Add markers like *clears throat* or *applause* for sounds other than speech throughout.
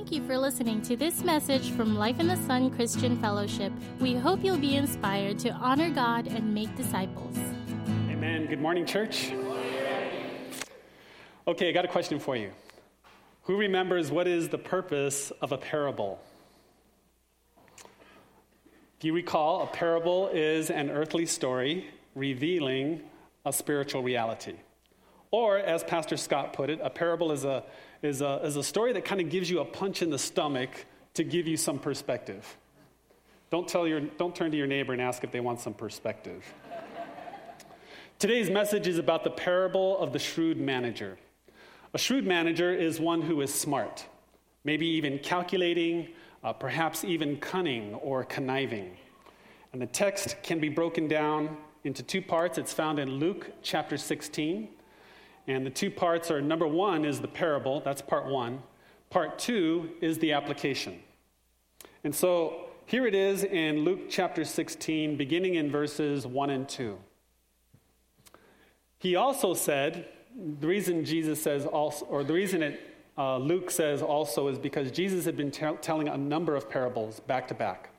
Thank you for listening to this message from Life in the Sun Christian Fellowship. We hope you'll be inspired to honor God and make disciples. Amen. Good morning, church. Okay, I got a question for you. Who remembers what is the purpose of a parable? Do you recall a parable is an earthly story revealing a spiritual reality? Or, as Pastor Scott put it, a parable is a, is a, is a story that kind of gives you a punch in the stomach to give you some perspective. Don't, tell your, don't turn to your neighbor and ask if they want some perspective. Today's message is about the parable of the shrewd manager. A shrewd manager is one who is smart, maybe even calculating, uh, perhaps even cunning or conniving. And the text can be broken down into two parts. It's found in Luke chapter 16. And the two parts are number one is the parable, that's part one. Part two is the application. And so here it is in Luke chapter 16, beginning in verses 1 and 2. He also said, the reason Jesus says also, or the reason it, uh, Luke says also is because Jesus had been t- telling a number of parables back to back.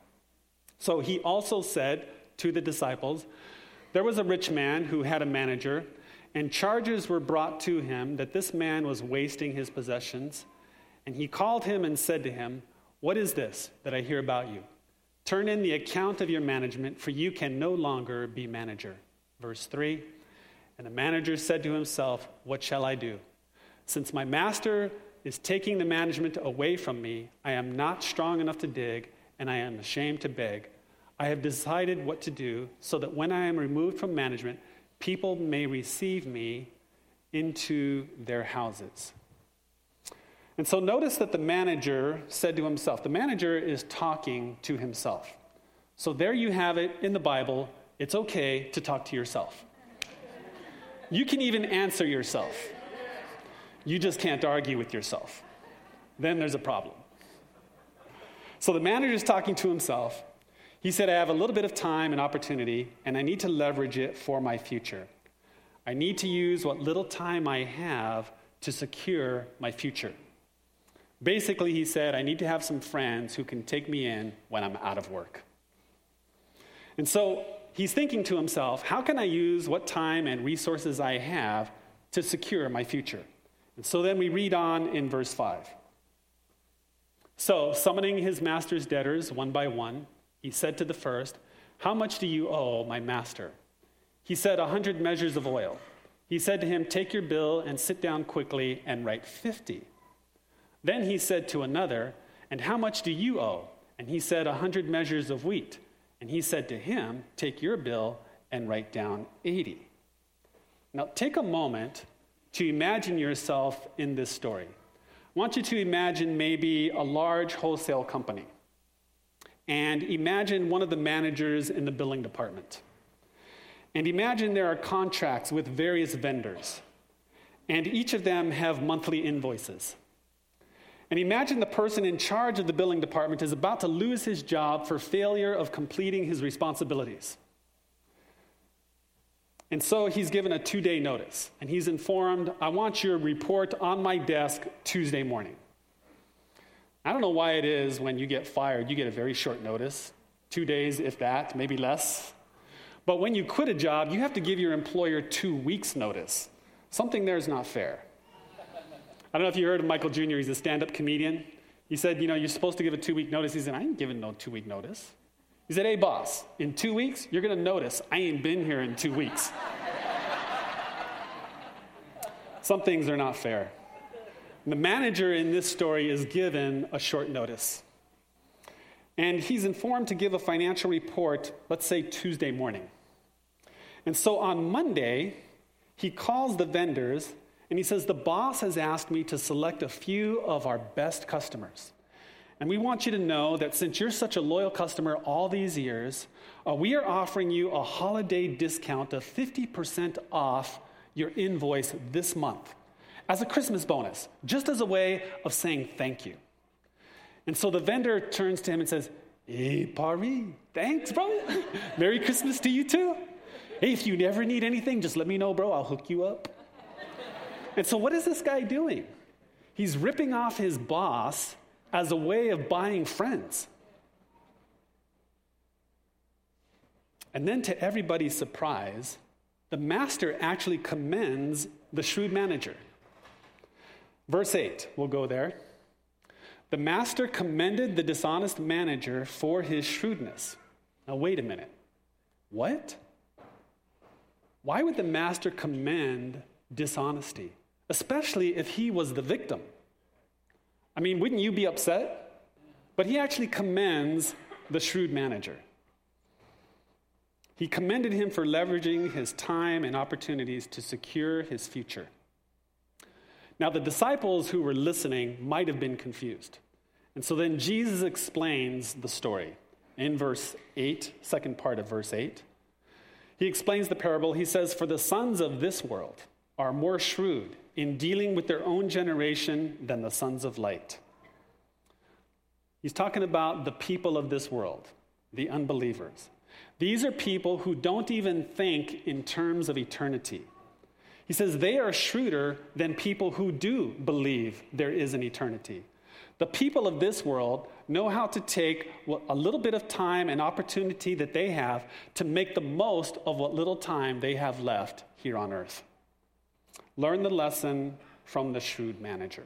So he also said to the disciples, There was a rich man who had a manager, and charges were brought to him that this man was wasting his possessions. And he called him and said to him, What is this that I hear about you? Turn in the account of your management, for you can no longer be manager. Verse 3 And the manager said to himself, What shall I do? Since my master is taking the management away from me, I am not strong enough to dig, and I am ashamed to beg. I have decided what to do so that when I am removed from management, people may receive me into their houses. And so notice that the manager said to himself, the manager is talking to himself. So there you have it in the Bible. It's okay to talk to yourself. You can even answer yourself. You just can't argue with yourself. Then there's a problem. So the manager is talking to himself. He said, I have a little bit of time and opportunity, and I need to leverage it for my future. I need to use what little time I have to secure my future. Basically, he said, I need to have some friends who can take me in when I'm out of work. And so he's thinking to himself, how can I use what time and resources I have to secure my future? And so then we read on in verse 5. So, summoning his master's debtors one by one, he said to the first, How much do you owe my master? He said, A hundred measures of oil. He said to him, Take your bill and sit down quickly and write fifty. Then he said to another, And how much do you owe? And he said, A hundred measures of wheat. And he said to him, Take your bill and write down eighty. Now take a moment to imagine yourself in this story. I want you to imagine maybe a large wholesale company and imagine one of the managers in the billing department. And imagine there are contracts with various vendors, and each of them have monthly invoices. And imagine the person in charge of the billing department is about to lose his job for failure of completing his responsibilities. And so he's given a two day notice, and he's informed, I want your report on my desk Tuesday morning. I don't know why it is when you get fired, you get a very short notice two days, if that, maybe less. But when you quit a job, you have to give your employer two weeks' notice. Something there is not fair. I don't know if you heard of Michael Jr., he's a stand up comedian. He said, You know, you're supposed to give a two week notice. He said, I ain't giving no two week notice. He said, Hey, boss, in two weeks, you're going to notice I ain't been here in two weeks. *laughs* Some things are not fair. The manager in this story is given a short notice. And he's informed to give a financial report, let's say Tuesday morning. And so on Monday, he calls the vendors and he says, The boss has asked me to select a few of our best customers. And we want you to know that since you're such a loyal customer all these years, uh, we are offering you a holiday discount of 50% off your invoice this month as a Christmas bonus, just as a way of saying thank you. And so the vendor turns to him and says, Hey, Pari, thanks, bro. *laughs* Merry Christmas to you too. Hey, if you never need anything, just let me know, bro. I'll hook you up. and so, what is this guy doing? He's ripping off his boss as a way of buying friends. And then, to everybody's surprise, the master actually commends the shrewd manager. Verse 8, we'll go there. The master commended the dishonest manager for his shrewdness. Now, wait a minute. What? Why would the master commend dishonesty, especially if he was the victim? I mean, wouldn't you be upset? But he actually commends the shrewd manager. He commended him for leveraging his time and opportunities to secure his future. Now, the disciples who were listening might have been confused. And so then Jesus explains the story in verse 8, second part of verse 8. He explains the parable. He says, For the sons of this world are more shrewd in dealing with their own generation than the sons of light. He's talking about the people of this world, the unbelievers. These are people who don't even think in terms of eternity. He says they are shrewder than people who do believe there is an eternity. The people of this world know how to take a little bit of time and opportunity that they have to make the most of what little time they have left here on earth. Learn the lesson from the shrewd manager.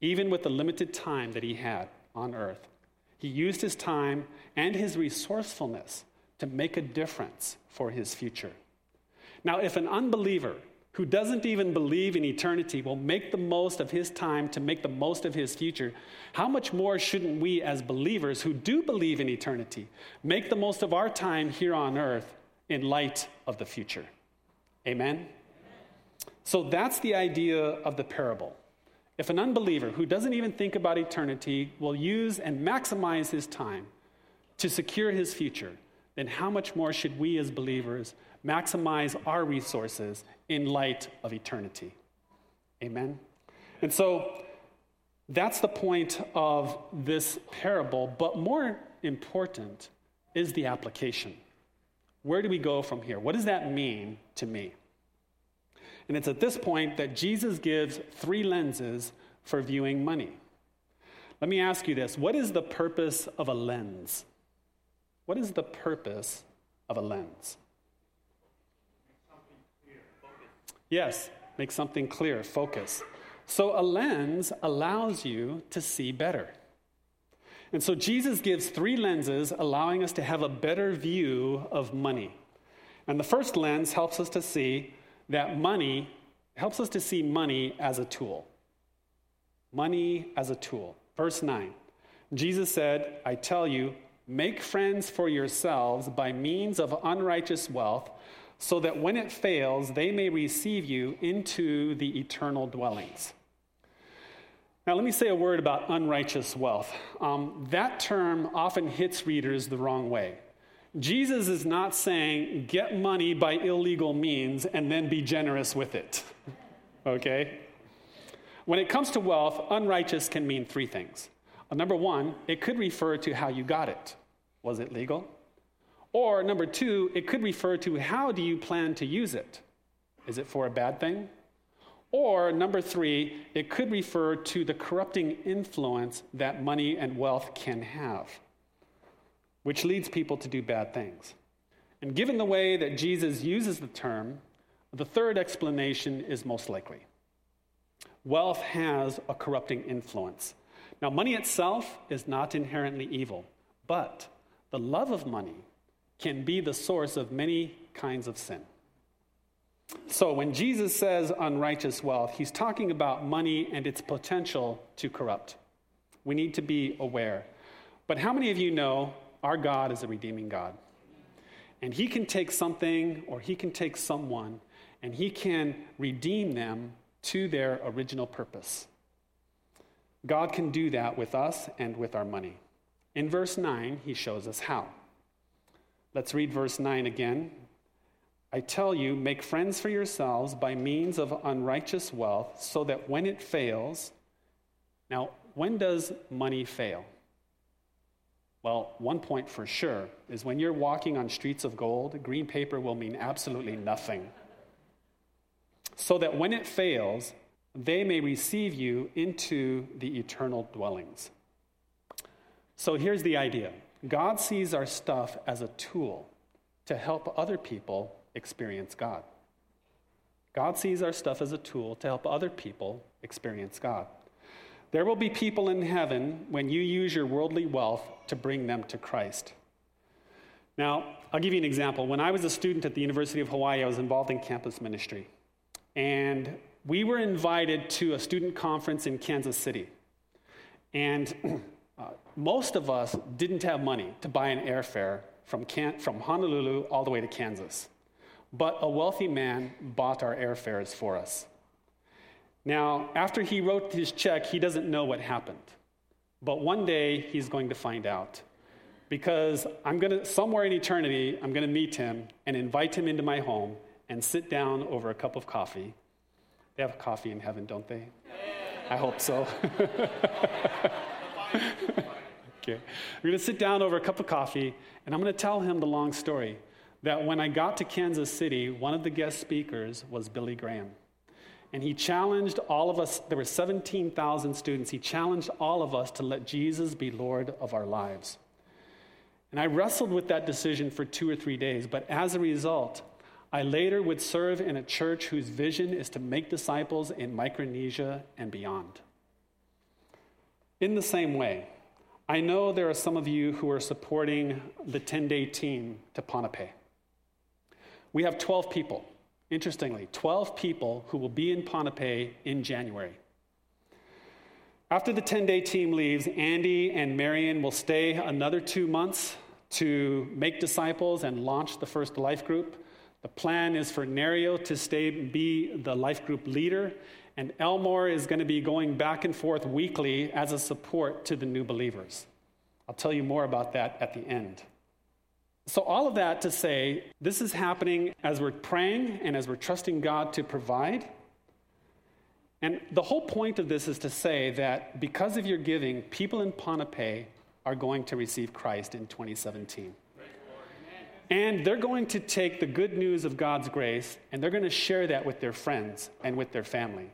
Even with the limited time that he had on earth, he used his time and his resourcefulness to make a difference for his future. Now, if an unbeliever who doesn't even believe in eternity will make the most of his time to make the most of his future, how much more shouldn't we, as believers who do believe in eternity, make the most of our time here on earth in light of the future? Amen? So that's the idea of the parable. If an unbeliever who doesn't even think about eternity will use and maximize his time to secure his future, then how much more should we as believers maximize our resources in light of eternity? Amen? And so that's the point of this parable, but more important is the application. Where do we go from here? What does that mean to me? And it's at this point that Jesus gives three lenses for viewing money. Let me ask you this what is the purpose of a lens? What is the purpose of a lens? Yes, make something clear, focus. So a lens allows you to see better. And so Jesus gives three lenses, allowing us to have a better view of money. And the first lens helps us to see that money helps us to see money as a tool. Money as a tool. Verse 9 Jesus said, I tell you, Make friends for yourselves by means of unrighteous wealth, so that when it fails, they may receive you into the eternal dwellings. Now, let me say a word about unrighteous wealth. Um, that term often hits readers the wrong way. Jesus is not saying get money by illegal means and then be generous with it. *laughs* Okay? When it comes to wealth, unrighteous can mean three things. Number one, it could refer to how you got it. Was it legal? Or number two, it could refer to how do you plan to use it? Is it for a bad thing? Or number three, it could refer to the corrupting influence that money and wealth can have, which leads people to do bad things. And given the way that Jesus uses the term, the third explanation is most likely. Wealth has a corrupting influence. Now, money itself is not inherently evil, but the love of money can be the source of many kinds of sin. So, when Jesus says unrighteous wealth, he's talking about money and its potential to corrupt. We need to be aware. But how many of you know our God is a redeeming God? And he can take something or he can take someone and he can redeem them to their original purpose. God can do that with us and with our money. In verse 9, he shows us how. Let's read verse 9 again. I tell you, make friends for yourselves by means of unrighteous wealth, so that when it fails, now, when does money fail? Well, one point for sure is when you're walking on streets of gold, green paper will mean absolutely nothing. So that when it fails, they may receive you into the eternal dwellings. So here's the idea God sees our stuff as a tool to help other people experience God. God sees our stuff as a tool to help other people experience God. There will be people in heaven when you use your worldly wealth to bring them to Christ. Now, I'll give you an example. When I was a student at the University of Hawaii, I was involved in campus ministry. And we were invited to a student conference in Kansas City. And *clears throat* uh, most of us didn't have money to buy an airfare from, Can- from Honolulu all the way to Kansas. But a wealthy man bought our airfares for us. Now, after he wrote his check, he doesn't know what happened. But one day he's going to find out. Because I'm going to, somewhere in eternity, I'm going to meet him and invite him into my home and sit down over a cup of coffee. They have coffee in heaven, don't they? I hope so. *laughs* *laughs* okay. We're going to sit down over a cup of coffee, and I'm going to tell him the long story that when I got to Kansas City, one of the guest speakers was Billy Graham. And he challenged all of us, there were 17,000 students, he challenged all of us to let Jesus be Lord of our lives. And I wrestled with that decision for two or three days, but as a result, I later would serve in a church whose vision is to make disciples in Micronesia and beyond. In the same way, I know there are some of you who are supporting the 10 day team to Ponape. We have 12 people, interestingly, 12 people who will be in Ponape in January. After the 10 day team leaves, Andy and Marion will stay another two months to make disciples and launch the first life group. The plan is for Nario to stay be the life group leader, and Elmore is going to be going back and forth weekly as a support to the new believers. I'll tell you more about that at the end. So, all of that to say, this is happening as we're praying and as we're trusting God to provide. And the whole point of this is to say that because of your giving, people in Ponape are going to receive Christ in 2017. And they're going to take the good news of God's grace and they're going to share that with their friends and with their family.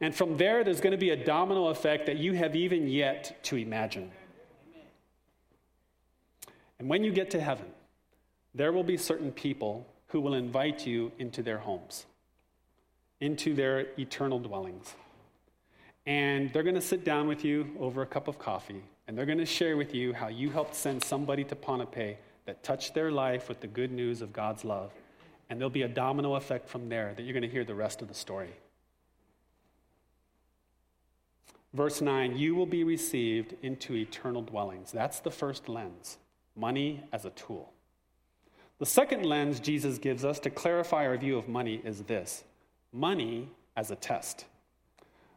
And from there, there's going to be a domino effect that you have even yet to imagine. And when you get to heaven, there will be certain people who will invite you into their homes, into their eternal dwellings. And they're going to sit down with you over a cup of coffee, and they're going to share with you how you helped send somebody to Ponape that touched their life with the good news of God's love. And there'll be a domino effect from there that you're going to hear the rest of the story. Verse 9, you will be received into eternal dwellings. That's the first lens money as a tool. The second lens Jesus gives us to clarify our view of money is this money as a test.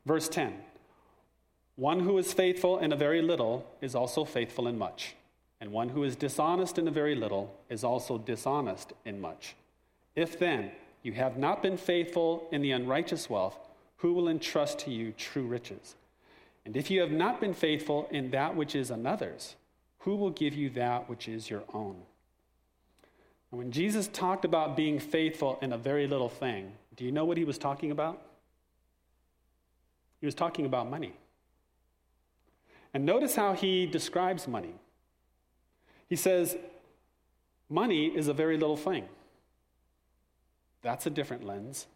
Verse 10 One who is faithful in a very little is also faithful in much, and one who is dishonest in a very little is also dishonest in much. If then you have not been faithful in the unrighteous wealth, who will entrust to you true riches? And if you have not been faithful in that which is another's, who will give you that which is your own? And when Jesus talked about being faithful in a very little thing, do you know what he was talking about? He was talking about money. And notice how he describes money. He says, Money is a very little thing. That's a different lens.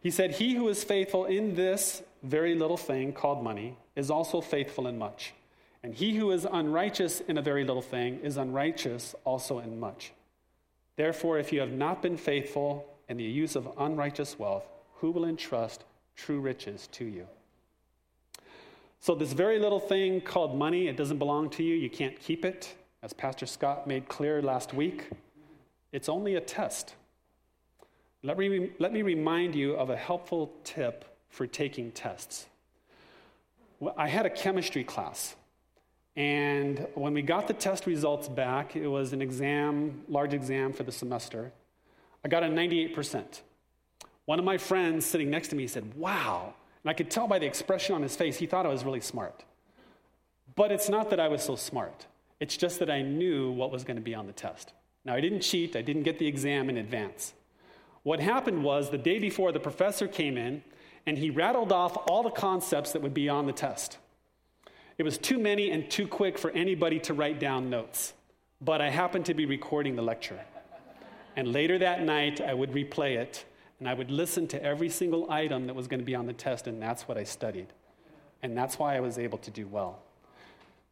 He said, He who is faithful in this very little thing called money is also faithful in much. And he who is unrighteous in a very little thing is unrighteous also in much. Therefore, if you have not been faithful in the use of unrighteous wealth, who will entrust true riches to you? So, this very little thing called money, it doesn't belong to you. You can't keep it. As Pastor Scott made clear last week, it's only a test. Let me, let me remind you of a helpful tip for taking tests. I had a chemistry class and when we got the test results back, it was an exam, large exam for the semester. I got a 98%. One of my friends sitting next to me said, Wow. And I could tell by the expression on his face, he thought I was really smart. But it's not that I was so smart, it's just that I knew what was going to be on the test. Now, I didn't cheat, I didn't get the exam in advance. What happened was the day before, the professor came in and he rattled off all the concepts that would be on the test. It was too many and too quick for anybody to write down notes, but I happened to be recording the lecture. And later that night, I would replay it, and I would listen to every single item that was going to be on the test, and that's what I studied. And that's why I was able to do well.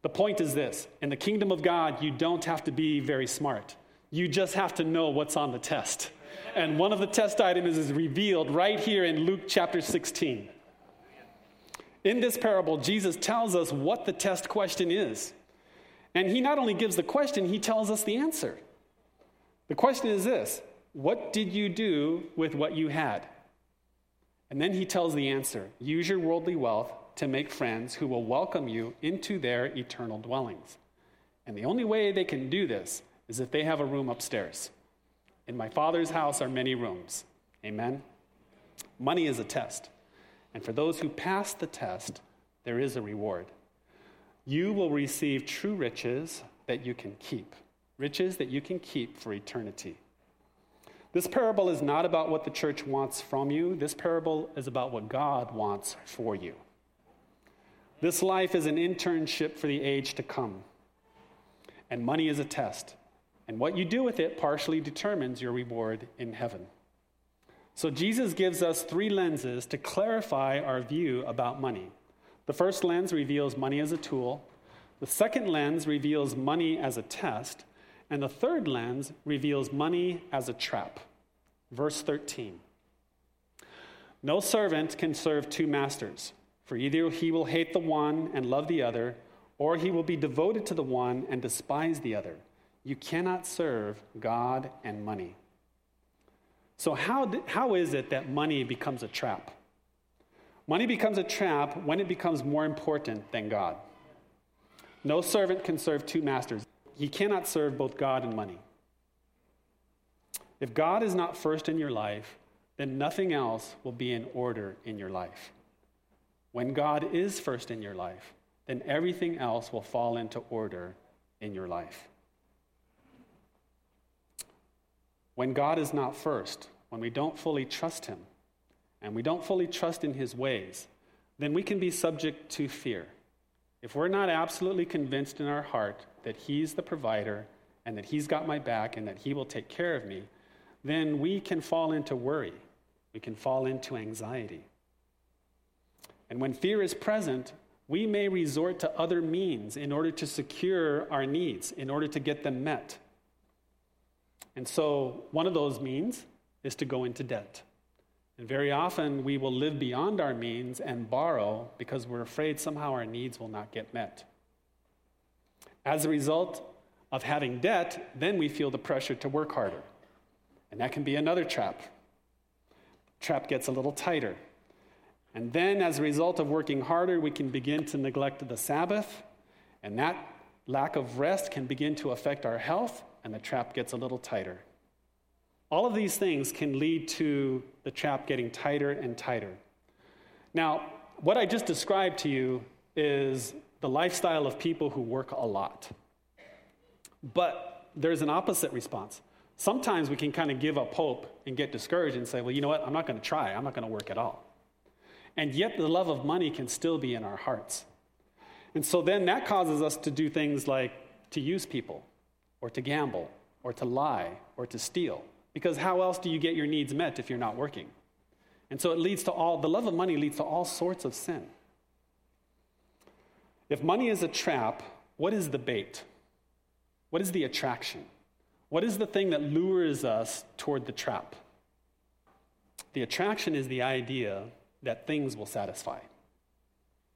The point is this in the kingdom of God, you don't have to be very smart, you just have to know what's on the test. And one of the test items is revealed right here in Luke chapter 16. In this parable, Jesus tells us what the test question is. And he not only gives the question, he tells us the answer. The question is this What did you do with what you had? And then he tells the answer Use your worldly wealth to make friends who will welcome you into their eternal dwellings. And the only way they can do this is if they have a room upstairs. In my Father's house are many rooms. Amen? Money is a test. And for those who pass the test, there is a reward. You will receive true riches that you can keep, riches that you can keep for eternity. This parable is not about what the church wants from you, this parable is about what God wants for you. This life is an internship for the age to come, and money is a test. And what you do with it partially determines your reward in heaven. So Jesus gives us three lenses to clarify our view about money. The first lens reveals money as a tool, the second lens reveals money as a test, and the third lens reveals money as a trap. Verse 13 No servant can serve two masters, for either he will hate the one and love the other, or he will be devoted to the one and despise the other. You cannot serve God and money. So, how, how is it that money becomes a trap? Money becomes a trap when it becomes more important than God. No servant can serve two masters. He cannot serve both God and money. If God is not first in your life, then nothing else will be in order in your life. When God is first in your life, then everything else will fall into order in your life. When God is not first, when we don't fully trust Him, and we don't fully trust in His ways, then we can be subject to fear. If we're not absolutely convinced in our heart that He's the provider and that He's got my back and that He will take care of me, then we can fall into worry. We can fall into anxiety. And when fear is present, we may resort to other means in order to secure our needs, in order to get them met. And so, one of those means is to go into debt. And very often, we will live beyond our means and borrow because we're afraid somehow our needs will not get met. As a result of having debt, then we feel the pressure to work harder. And that can be another trap. trap gets a little tighter. And then, as a result of working harder, we can begin to neglect the Sabbath, and that lack of rest can begin to affect our health and the trap gets a little tighter. All of these things can lead to the trap getting tighter and tighter. Now, what I just described to you is the lifestyle of people who work a lot. But there's an opposite response. Sometimes we can kind of give up hope and get discouraged and say, well, you know what? I'm not going to try. I'm not going to work at all. And yet, the love of money can still be in our hearts. And so then that causes us to do things like to use people or to gamble or to lie or to steal. Because how else do you get your needs met if you're not working? And so it leads to all, the love of money leads to all sorts of sin. If money is a trap, what is the bait? What is the attraction? What is the thing that lures us toward the trap? The attraction is the idea that things will satisfy.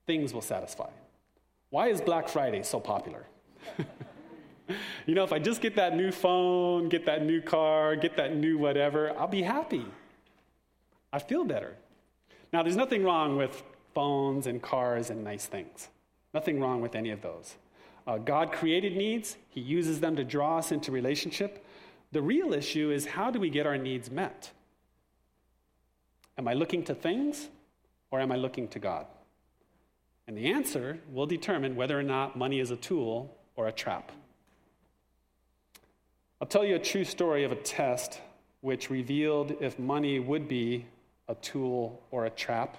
Things will satisfy. Why is Black Friday so popular? *laughs* you know, if I just get that new phone, get that new car, get that new whatever, I'll be happy. I feel better. Now, there's nothing wrong with phones and cars and nice things. Nothing wrong with any of those. Uh, God created needs, He uses them to draw us into relationship. The real issue is how do we get our needs met? Am I looking to things or am I looking to God? And the answer will determine whether or not money is a tool or a trap. I'll tell you a true story of a test which revealed if money would be a tool or a trap.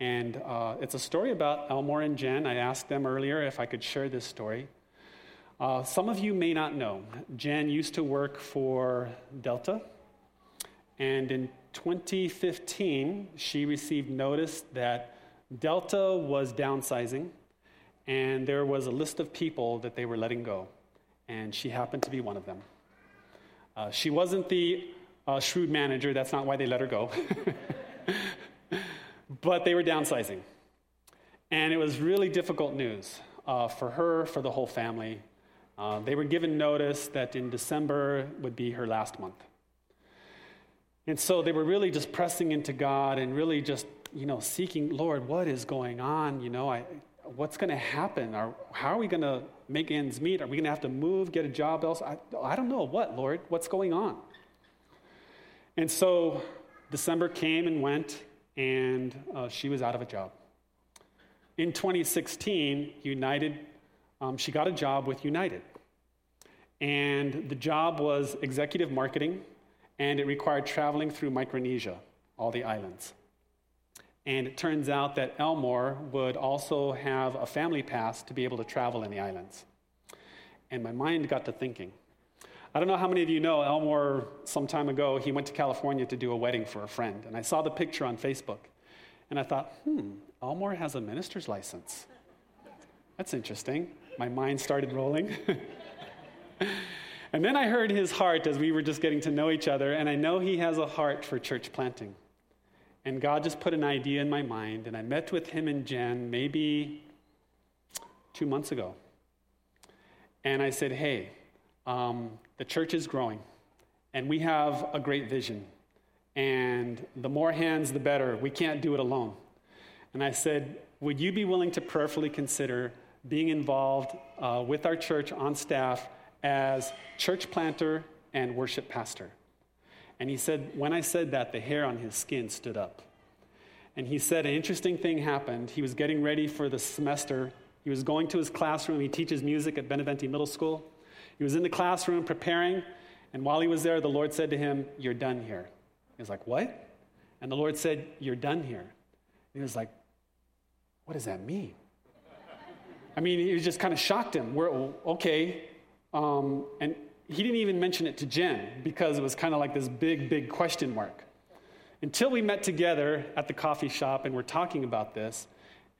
And uh, it's a story about Elmore and Jen. I asked them earlier if I could share this story. Uh, some of you may not know, Jen used to work for Delta. And in 2015, she received notice that Delta was downsizing, and there was a list of people that they were letting go. And she happened to be one of them. Uh, she wasn't the uh, shrewd manager, that's not why they let her go. *laughs* but they were downsizing. And it was really difficult news uh, for her, for the whole family. Uh, they were given notice that in December would be her last month. And so they were really just pressing into God and really just, you know, seeking, Lord, what is going on? You know, I, what's going to happen? Or how are we going to make ends meet? Are we going to have to move, get a job else? I, I don't know. What, Lord? What's going on? And so December came and went, and uh, she was out of a job. In 2016, United, um, she got a job with United. And the job was executive marketing, and it required traveling through Micronesia, all the islands. And it turns out that Elmore would also have a family pass to be able to travel in the islands. And my mind got to thinking. I don't know how many of you know Elmore, some time ago, he went to California to do a wedding for a friend. And I saw the picture on Facebook. And I thought, hmm, Elmore has a minister's license. That's interesting. My mind started rolling. *laughs* and then I heard his heart as we were just getting to know each other, and I know he has a heart for church planting. And God just put an idea in my mind, and I met with him and Jen maybe two months ago. And I said, Hey, um, the church is growing, and we have a great vision. And the more hands, the better. We can't do it alone. And I said, Would you be willing to prayerfully consider being involved uh, with our church on staff as church planter and worship pastor? And he said, when I said that, the hair on his skin stood up. And he said, an interesting thing happened. He was getting ready for the semester. He was going to his classroom. He teaches music at Benavente Middle School. He was in the classroom preparing. And while he was there, the Lord said to him, You're done here. He was like, What? And the Lord said, You're done here. And he was like, What does that mean? I mean, it just kind of shocked him. We're, okay. Um, and he didn't even mention it to Jen because it was kind of like this big, big question mark. Until we met together at the coffee shop and we're talking about this,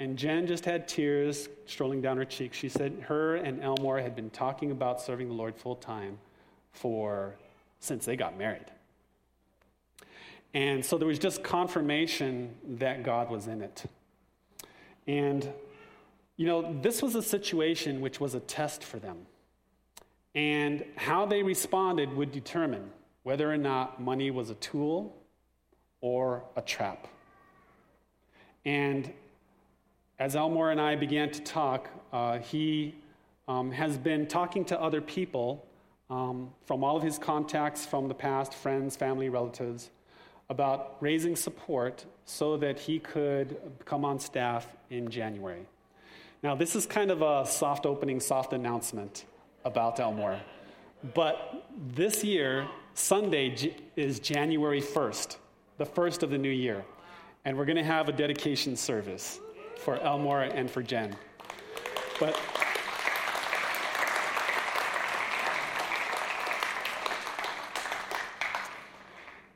and Jen just had tears strolling down her cheeks. She said her and Elmore had been talking about serving the Lord full time for since they got married. And so there was just confirmation that God was in it. And, you know, this was a situation which was a test for them. And how they responded would determine whether or not money was a tool or a trap. And as Elmore and I began to talk, uh, he um, has been talking to other people um, from all of his contacts from the past, friends, family, relatives, about raising support so that he could come on staff in January. Now, this is kind of a soft opening, soft announcement about Elmore. But this year, Sunday is January 1st, the first of the new year. And we're going to have a dedication service for Elmore and for Jen. But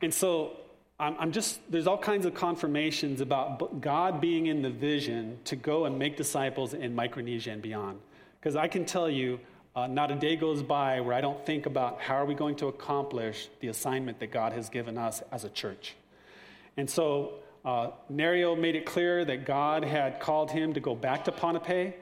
And so I'm, just, there's all kinds of confirmations about God being in the vision to go and make disciples in Micronesia and beyond. Because I can tell you, uh, not a day goes by where I don't think about how are we going to accomplish the assignment that God has given us as a church. And so uh, Nerio made it clear that God had called him to go back to Ponape,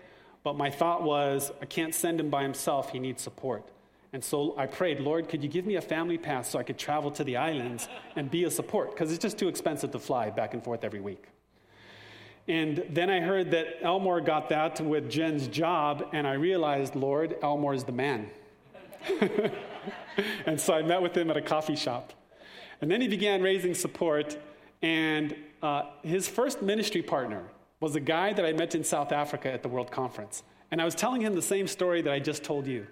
but my thought was, I can't send him by himself, he needs support. And so I prayed, Lord, could you give me a family pass so I could travel to the islands and be a support? Because it's just too expensive to fly back and forth every week. And then I heard that Elmore got that with Jen's job, and I realized, Lord, Elmore's the man. *laughs* and so I met with him at a coffee shop. And then he began raising support, and uh, his first ministry partner was a guy that I met in South Africa at the World Conference. And I was telling him the same story that I just told you.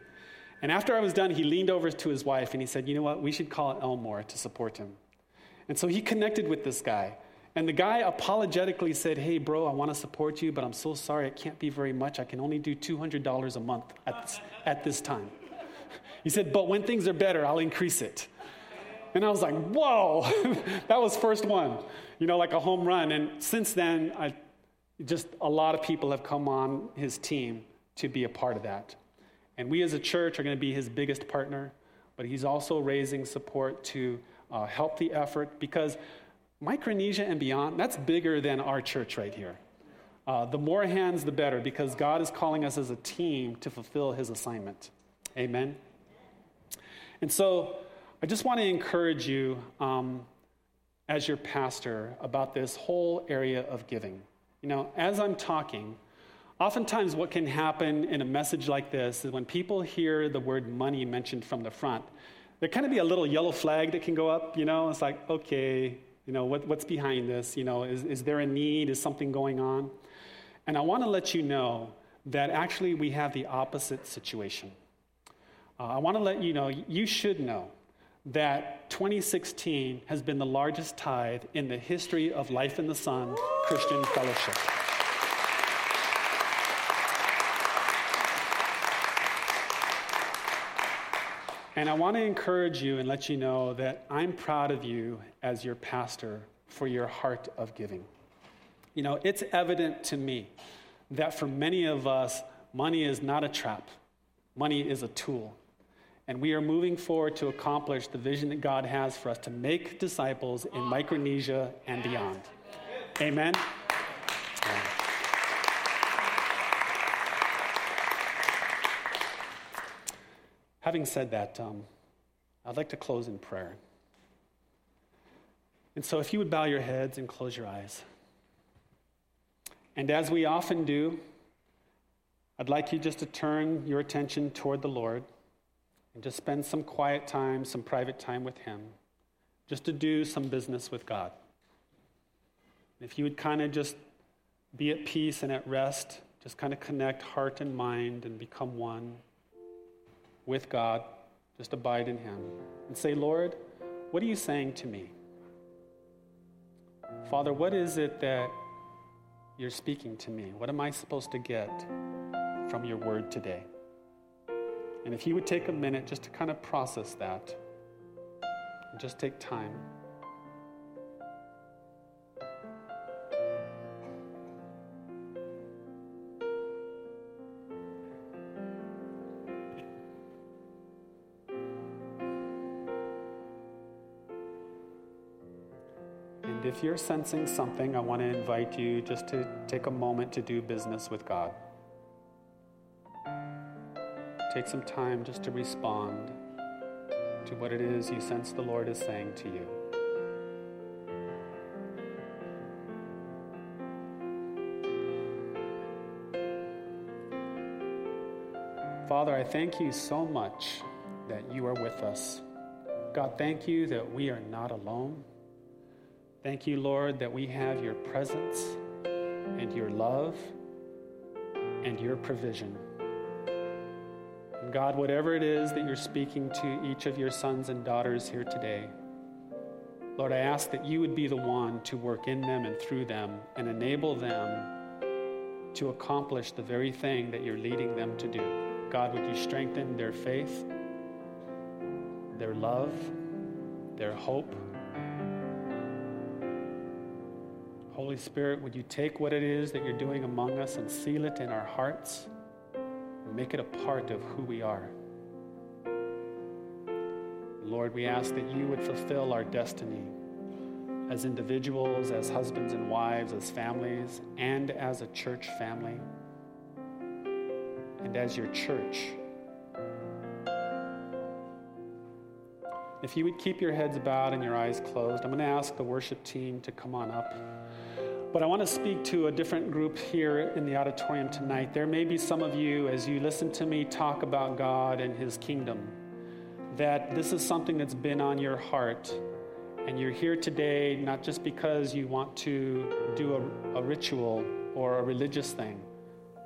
And after I was done, he leaned over to his wife and he said, You know what? We should call Elmore to support him. And so he connected with this guy. And the guy apologetically said, Hey, bro, I want to support you, but I'm so sorry. It can't be very much. I can only do $200 a month at this, at this time. *laughs* He said, But when things are better, I'll increase it. And I was like, Whoa, *laughs* that was first one, you know, like a home run. And since then, I, just a lot of people have come on his team to be a part of that. And we as a church are going to be his biggest partner, but he's also raising support to uh, help the effort because Micronesia and beyond, that's bigger than our church right here. Uh, the more hands, the better, because God is calling us as a team to fulfill his assignment. Amen. And so I just want to encourage you um, as your pastor about this whole area of giving. You know, as I'm talking, oftentimes what can happen in a message like this is when people hear the word money mentioned from the front, there kind of be a little yellow flag that can go up, you know, it's like, okay, you know, what, what's behind this? You know, is, is there a need? Is something going on? And I want to let you know that actually we have the opposite situation. Uh, I want to let you know, you should know that 2016 has been the largest tithe in the history of Life in the Sun Christian Fellowship. And I want to encourage you and let you know that I'm proud of you as your pastor for your heart of giving. You know, it's evident to me that for many of us, money is not a trap, money is a tool. And we are moving forward to accomplish the vision that God has for us to make disciples in ah. Micronesia and beyond. Amen. Having said that, um, I'd like to close in prayer. And so, if you would bow your heads and close your eyes. And as we often do, I'd like you just to turn your attention toward the Lord and just spend some quiet time, some private time with Him, just to do some business with God. If you would kind of just be at peace and at rest, just kind of connect heart and mind and become one with God, just abide in Him and say, Lord, what are you saying to me? Father, what is it that you're speaking to me? What am I supposed to get from your word today? And if you would take a minute just to kind of process that, just take time. If you're sensing something, I want to invite you just to take a moment to do business with God. Take some time just to respond to what it is you sense the Lord is saying to you. Father, I thank you so much that you are with us. God, thank you that we are not alone. Thank you, Lord, that we have your presence and your love and your provision. And God, whatever it is that you're speaking to each of your sons and daughters here today, Lord, I ask that you would be the one to work in them and through them and enable them to accomplish the very thing that you're leading them to do. God, would you strengthen their faith, their love, their hope? Holy Spirit, would you take what it is that you're doing among us and seal it in our hearts and make it a part of who we are? Lord, we ask that you would fulfill our destiny as individuals, as husbands and wives, as families, and as a church family, and as your church. If you would keep your heads bowed and your eyes closed, I'm going to ask the worship team to come on up. But I want to speak to a different group here in the auditorium tonight. There may be some of you, as you listen to me talk about God and His kingdom, that this is something that's been on your heart. And you're here today not just because you want to do a, a ritual or a religious thing,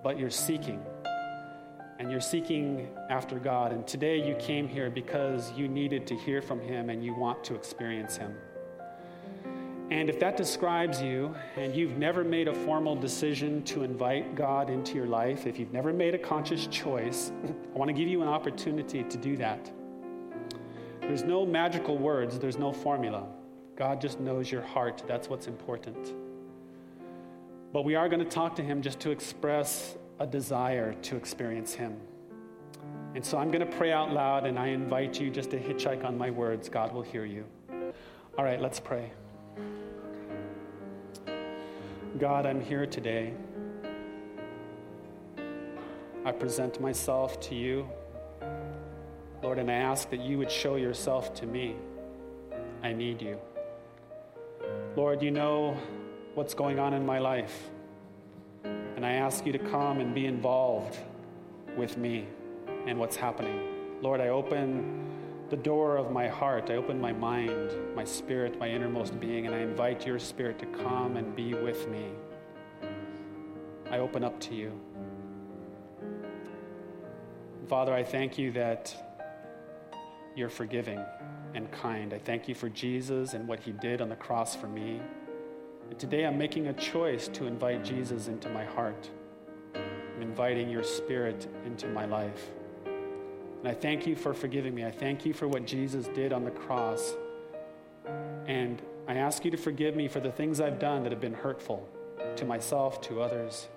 but you're seeking. And you're seeking after God. And today you came here because you needed to hear from Him and you want to experience Him. And if that describes you and you've never made a formal decision to invite God into your life, if you've never made a conscious choice, *laughs* I want to give you an opportunity to do that. There's no magical words, there's no formula. God just knows your heart. That's what's important. But we are going to talk to Him just to express a desire to experience Him. And so I'm going to pray out loud, and I invite you just to hitchhike on my words. God will hear you. All right, let's pray. God, I'm here today. I present myself to you, Lord, and I ask that you would show yourself to me. I need you. Lord, you know what's going on in my life, and I ask you to come and be involved with me and what's happening. Lord, I open the door of my heart. I open my mind, my spirit, my innermost being, and I invite your spirit to come and be with me. I open up to you. Father, I thank you that you're forgiving and kind. I thank you for Jesus and what he did on the cross for me. And today I'm making a choice to invite Jesus into my heart. I'm inviting your spirit into my life. And I thank you for forgiving me. I thank you for what Jesus did on the cross. And I ask you to forgive me for the things I've done that have been hurtful to myself, to others.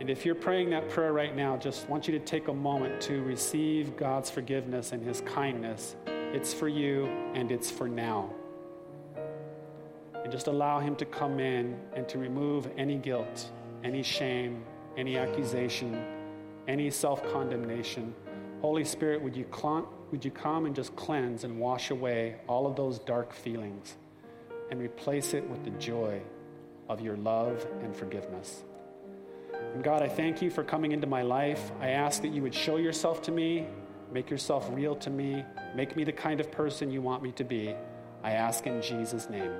And if you're praying that prayer right now, just want you to take a moment to receive God's forgiveness and His kindness. It's for you and it's for now. And just allow Him to come in and to remove any guilt, any shame, any accusation any self condemnation. Holy Spirit, would you, cl- would you come and just cleanse and wash away all of those dark feelings and replace it with the joy of your love and forgiveness? And God, I thank you for coming into my life. I ask that you would show yourself to me, make yourself real to me, make me the kind of person you want me to be. I ask in Jesus' name.